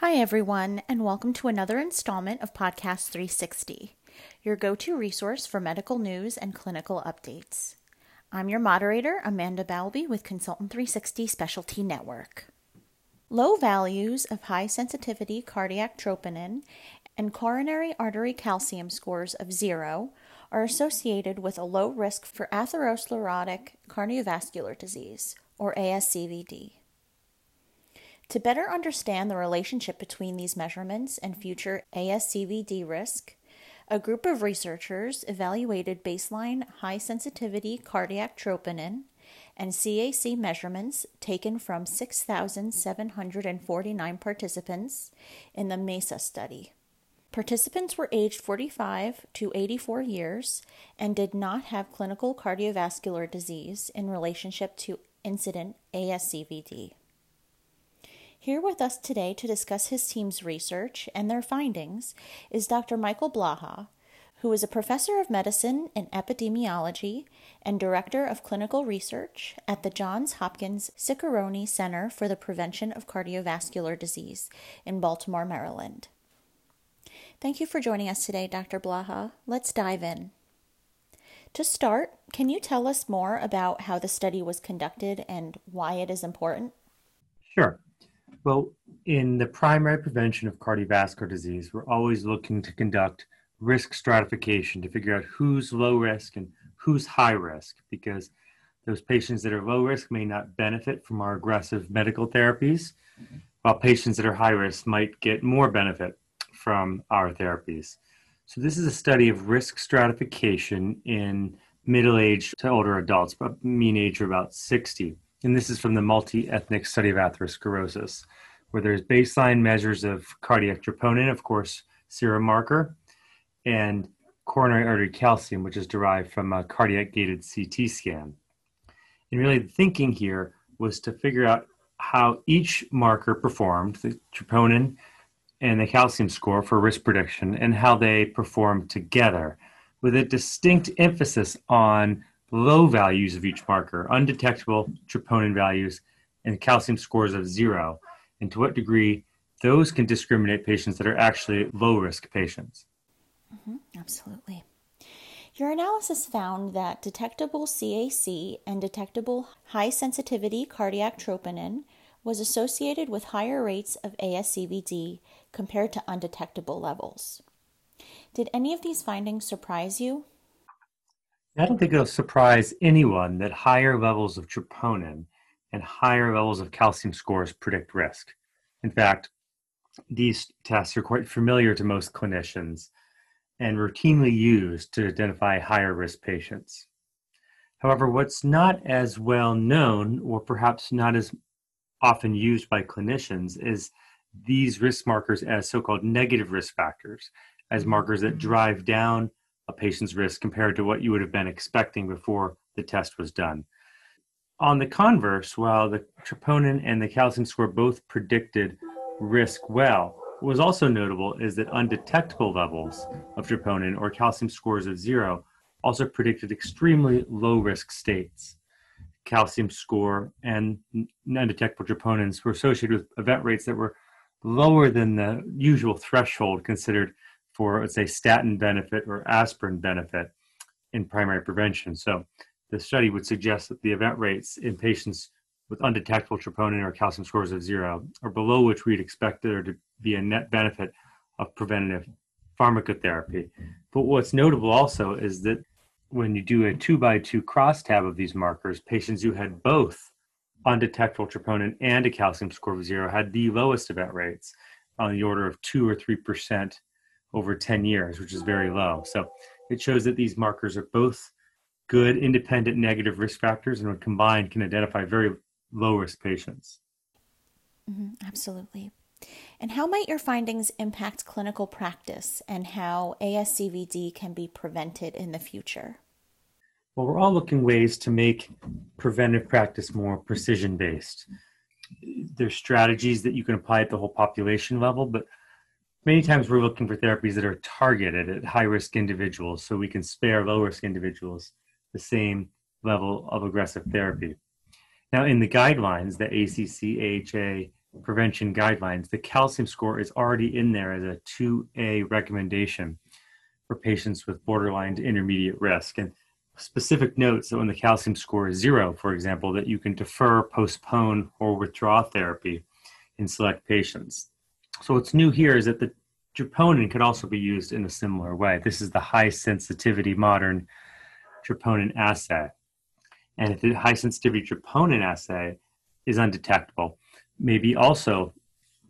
Hi, everyone, and welcome to another installment of Podcast 360, your go to resource for medical news and clinical updates. I'm your moderator, Amanda Balby with Consultant 360 Specialty Network. Low values of high sensitivity cardiac troponin and coronary artery calcium scores of zero are associated with a low risk for atherosclerotic cardiovascular disease, or ASCVD. To better understand the relationship between these measurements and future ASCVD risk, a group of researchers evaluated baseline high sensitivity cardiac troponin and CAC measurements taken from 6,749 participants in the MESA study. Participants were aged 45 to 84 years and did not have clinical cardiovascular disease in relationship to incident ASCVD. Here with us today to discuss his team's research and their findings is Dr. Michael Blaha, who is a professor of medicine and epidemiology and director of clinical research at the Johns Hopkins Ciccarone Center for the Prevention of Cardiovascular Disease in Baltimore, Maryland. Thank you for joining us today, Dr. Blaha. Let's dive in. To start, can you tell us more about how the study was conducted and why it is important? Sure. Well, in the primary prevention of cardiovascular disease, we're always looking to conduct risk stratification to figure out who's low risk and who's high risk because those patients that are low risk may not benefit from our aggressive medical therapies, while patients that are high risk might get more benefit from our therapies. So, this is a study of risk stratification in middle aged to older adults, but mean age of about 60 and this is from the multi-ethnic study of atherosclerosis, where there's baseline measures of cardiac troponin, of course, serum marker, and coronary artery calcium, which is derived from a cardiac gated CT scan. And really, the thinking here was to figure out how each marker performed, the troponin and the calcium score for risk prediction, and how they performed together, with a distinct emphasis on low values of each marker, undetectable troponin values, and calcium scores of zero, and to what degree those can discriminate patients that are actually low risk patients. Mm-hmm, absolutely. Your analysis found that detectable CAC and detectable high sensitivity cardiac troponin was associated with higher rates of ASCVD compared to undetectable levels. Did any of these findings surprise you? I don't think it'll surprise anyone that higher levels of troponin and higher levels of calcium scores predict risk. In fact, these tests are quite familiar to most clinicians and routinely used to identify higher risk patients. However, what's not as well known, or perhaps not as often used by clinicians, is these risk markers as so called negative risk factors, as markers that drive down a patient's risk compared to what you would have been expecting before the test was done. On the converse, while the troponin and the calcium score both predicted risk well, what was also notable is that undetectable levels of troponin or calcium scores of zero also predicted extremely low risk states. Calcium score and undetectable troponins were associated with event rates that were lower than the usual threshold considered for, let's say, statin benefit or aspirin benefit in primary prevention. So the study would suggest that the event rates in patients with undetectable troponin or calcium scores of zero are below which we'd expect there to be a net benefit of preventative pharmacotherapy. But what's notable also is that when you do a two by two crosstab of these markers, patients who had both undetectable troponin and a calcium score of zero had the lowest event rates on the order of two or three percent over 10 years, which is very low. So it shows that these markers are both good independent negative risk factors and when combined can identify very low risk patients. Mm-hmm, absolutely. And how might your findings impact clinical practice and how ASCVD can be prevented in the future? Well, we're all looking ways to make preventive practice more precision based. There's strategies that you can apply at the whole population level, but many times we're looking for therapies that are targeted at high risk individuals so we can spare low risk individuals the same level of aggressive therapy. Now, in the guidelines, the ACC, AHA, prevention guidelines, the calcium score is already in there as a 2A recommendation for patients with borderline to intermediate risk. And specific notes that when the calcium score is zero, for example, that you can defer, postpone, or withdraw therapy in select patients. So what's new here is that the troponin could also be used in a similar way. This is the high sensitivity modern troponin assay. And if the high sensitivity troponin assay is undetectable, maybe also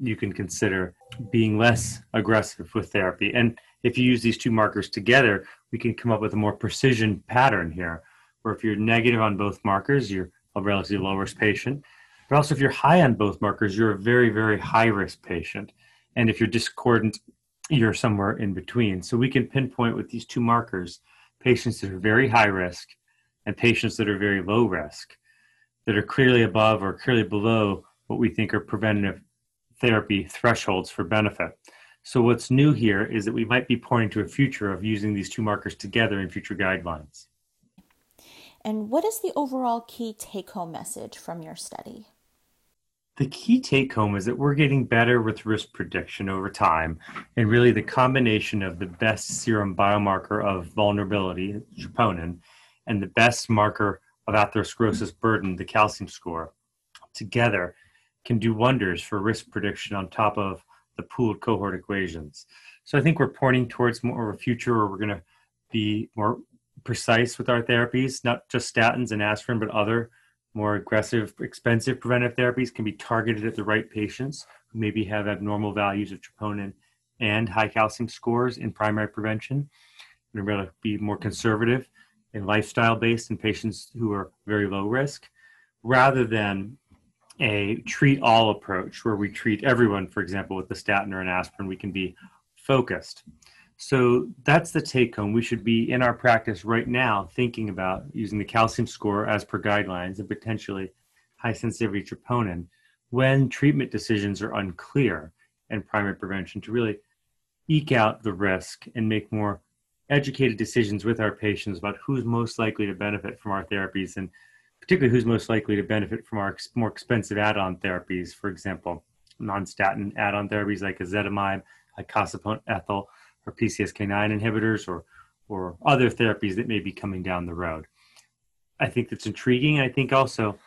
you can consider being less aggressive with therapy. And if you use these two markers together, we can come up with a more precision pattern here, where if you're negative on both markers, you're a relatively low risk patient. But also, if you're high on both markers, you're a very, very high risk patient. And if you're discordant, you're somewhere in between. So we can pinpoint with these two markers patients that are very high risk and patients that are very low risk, that are clearly above or clearly below what we think are preventative therapy thresholds for benefit. So what's new here is that we might be pointing to a future of using these two markers together in future guidelines. And what is the overall key take home message from your study? The key take home is that we're getting better with risk prediction over time, and really the combination of the best serum biomarker of vulnerability, troponin, and the best marker of atherosclerosis burden, the calcium score, together can do wonders for risk prediction on top of the pooled cohort equations. So I think we're pointing towards more of a future where we're going to be more precise with our therapies, not just statins and aspirin, but other more aggressive, expensive preventive therapies can be targeted at the right patients who maybe have abnormal values of troponin and high calcium scores in primary prevention. We're going to be more conservative and lifestyle based in patients who are very low risk rather than a treat all approach where we treat everyone, for example, with the statin or an aspirin. We can be focused. So that's the take home. We should be in our practice right now thinking about using the calcium score as per guidelines and potentially high sensitivity troponin when treatment decisions are unclear and primary prevention to really eke out the risk and make more educated decisions with our patients about who's most likely to benefit from our therapies and particularly who's most likely to benefit from our more expensive add-on therapies, for example, non-statin add-on therapies like ezetimibe, icosapent ethyl, or PCSK9 inhibitors or or other therapies that may be coming down the road. I think that's intriguing. I think also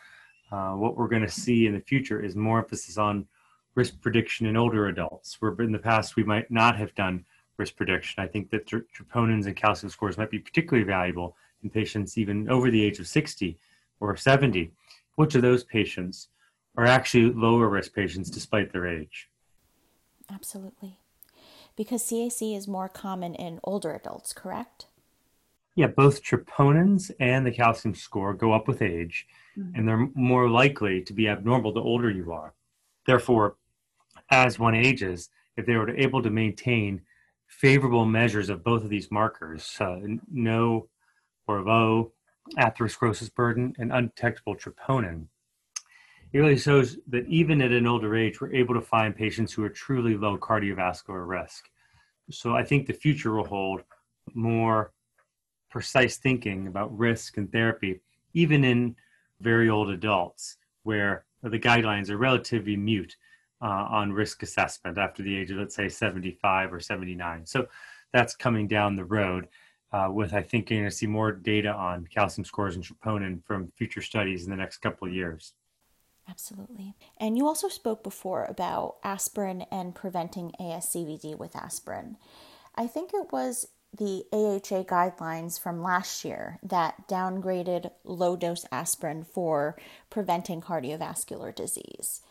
uh, what we're going to see in the future is more emphasis on risk prediction in older adults, where in the past we might not have done risk prediction. I think that troponins and calcium scores might be particularly valuable in patients even over the age of 60 or 70. Which of those patients are actually lower risk patients despite their age? Absolutely because CAC is more common in older adults, correct? Yeah, both troponins and the calcium score go up with age, mm-hmm. and they're more likely to be abnormal the older you are. Therefore, as one ages, if they were able to maintain favorable measures of both of these markers, uh, no or low atherosclerosis burden and undetectable troponin, it really shows that even at an older age, we're able to find patients who are truly low cardiovascular risk. So I think the future will hold more precise thinking about risk and therapy, even in very old adults, where the guidelines are relatively mute uh, on risk assessment after the age of, let's say, 75 or 79. So that's coming down the road. Uh, with I think you're going to see more data on calcium scores and troponin from future studies in the next couple of years. Absolutely. And you also spoke before about aspirin and preventing ASCVD with aspirin. I think it was the AHA guidelines from last year that downgraded low dose aspirin for preventing cardiovascular disease.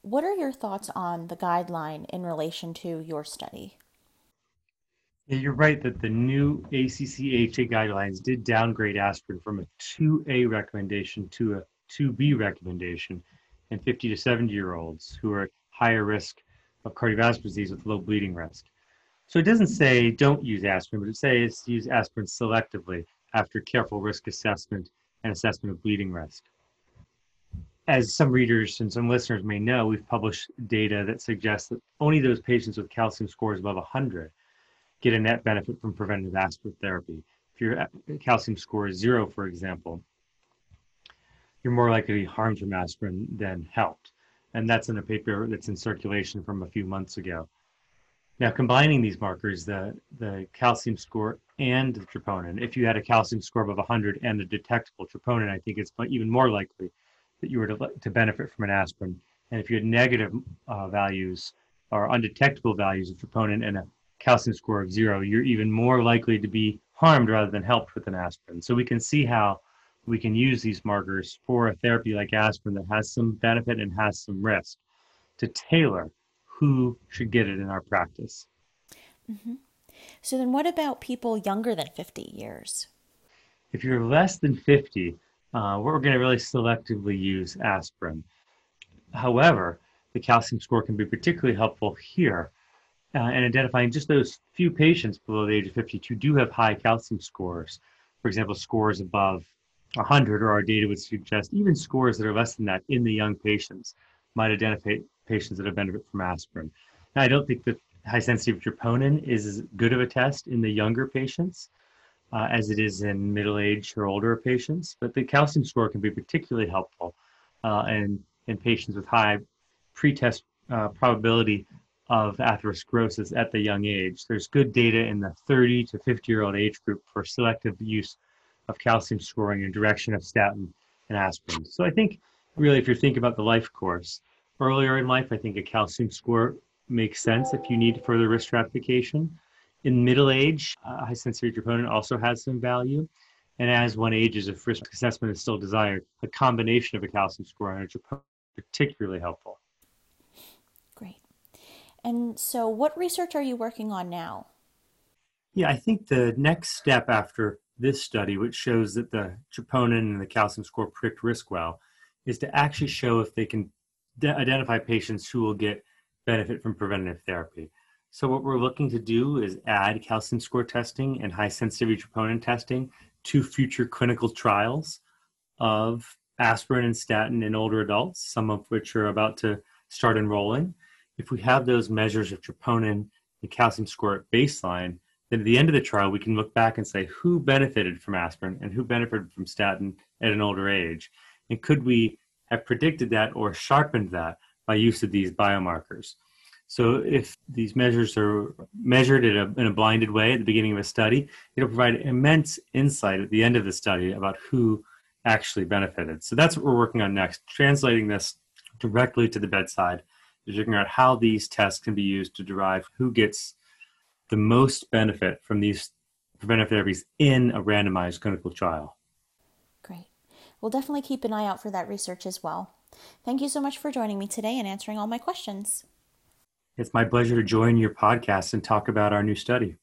What are your thoughts on the guideline in relation to your study? Yeah, you're right that the new ACC-AHA guidelines did downgrade aspirin from a 2A recommendation to a 2B recommendation in 50 to 70 year olds who are at higher risk of cardiovascular disease with low bleeding risk. So it doesn't say don't use aspirin, but it says use aspirin selectively after careful risk assessment and assessment of bleeding risk. As some readers and some listeners may know, we've published data that suggests that only those patients with calcium scores above 100 get a net benefit from preventative aspirin therapy. If your calcium score is zero, for example, you're more likely to be harmed from aspirin than helped. And that's in a paper that's in circulation from a few months ago. Now, combining these markers, the, the calcium score and the troponin, if you had a calcium score of 100 and a detectable troponin, I think it's even more likely that you were to, to benefit from an aspirin. And if you had negative uh, values or undetectable values of troponin and a calcium score of zero, you're even more likely to be harmed rather than helped with an aspirin. So we can see how we can use these markers for a therapy like aspirin that has some benefit and has some risk to tailor who should get it in our practice. Mm-hmm. So then, what about people younger than 50 years? If you're less than 50, uh, we're going to really selectively use aspirin. However, the calcium score can be particularly helpful here uh, in identifying just those few patients below the age of 52 do have high calcium scores. For example, scores above 100, or our data would suggest even scores that are less than that in the young patients might identify patients that have benefit from aspirin. Now, I don't think that high sensitivity troponin is as good of a test in the younger patients uh, as it is in middle age or older patients, but the calcium score can be particularly helpful uh, in, in patients with high pretest uh, probability of atherosclerosis at the young age. There's good data in the 30 to 50 year old age group for selective use of calcium scoring in direction of statin and aspirin. So I think really if you're thinking about the life course, earlier in life, I think a calcium score makes sense if you need further risk stratification. In middle age, high sensitivity troponin also has some value. And as one ages, if risk assessment is still desired, a combination of a calcium score and a troponin is particularly helpful. Great. And so, what research are you working on now? Yeah, I think the next step after this study, which shows that the troponin and the calcium score predict risk well, is to actually show if they can de- identify patients who will get benefit from preventative therapy. So, what we're looking to do is add calcium score testing and high sensitivity troponin testing to future clinical trials of aspirin and statin in older adults, some of which are about to start enrolling. If we have those measures of troponin and calcium score at baseline, then at the end of the trial, we can look back and say who benefited from aspirin and who benefited from statin at an older age. And could we have predicted that or sharpened that by use of these biomarkers? So if these measures are measured in a, in a blinded way at the beginning of a study, it'll provide immense insight at the end of the study about who actually benefited. So that's what we're working on next, translating this directly to the bedside, figuring out how these tests can be used to derive who gets the most benefit from these preventive therapies in a randomized clinical trial. Great. We'll definitely keep an eye out for that research as well. Thank you so much for joining me today and answering all my questions. It's my pleasure to join your podcast and talk about our new study.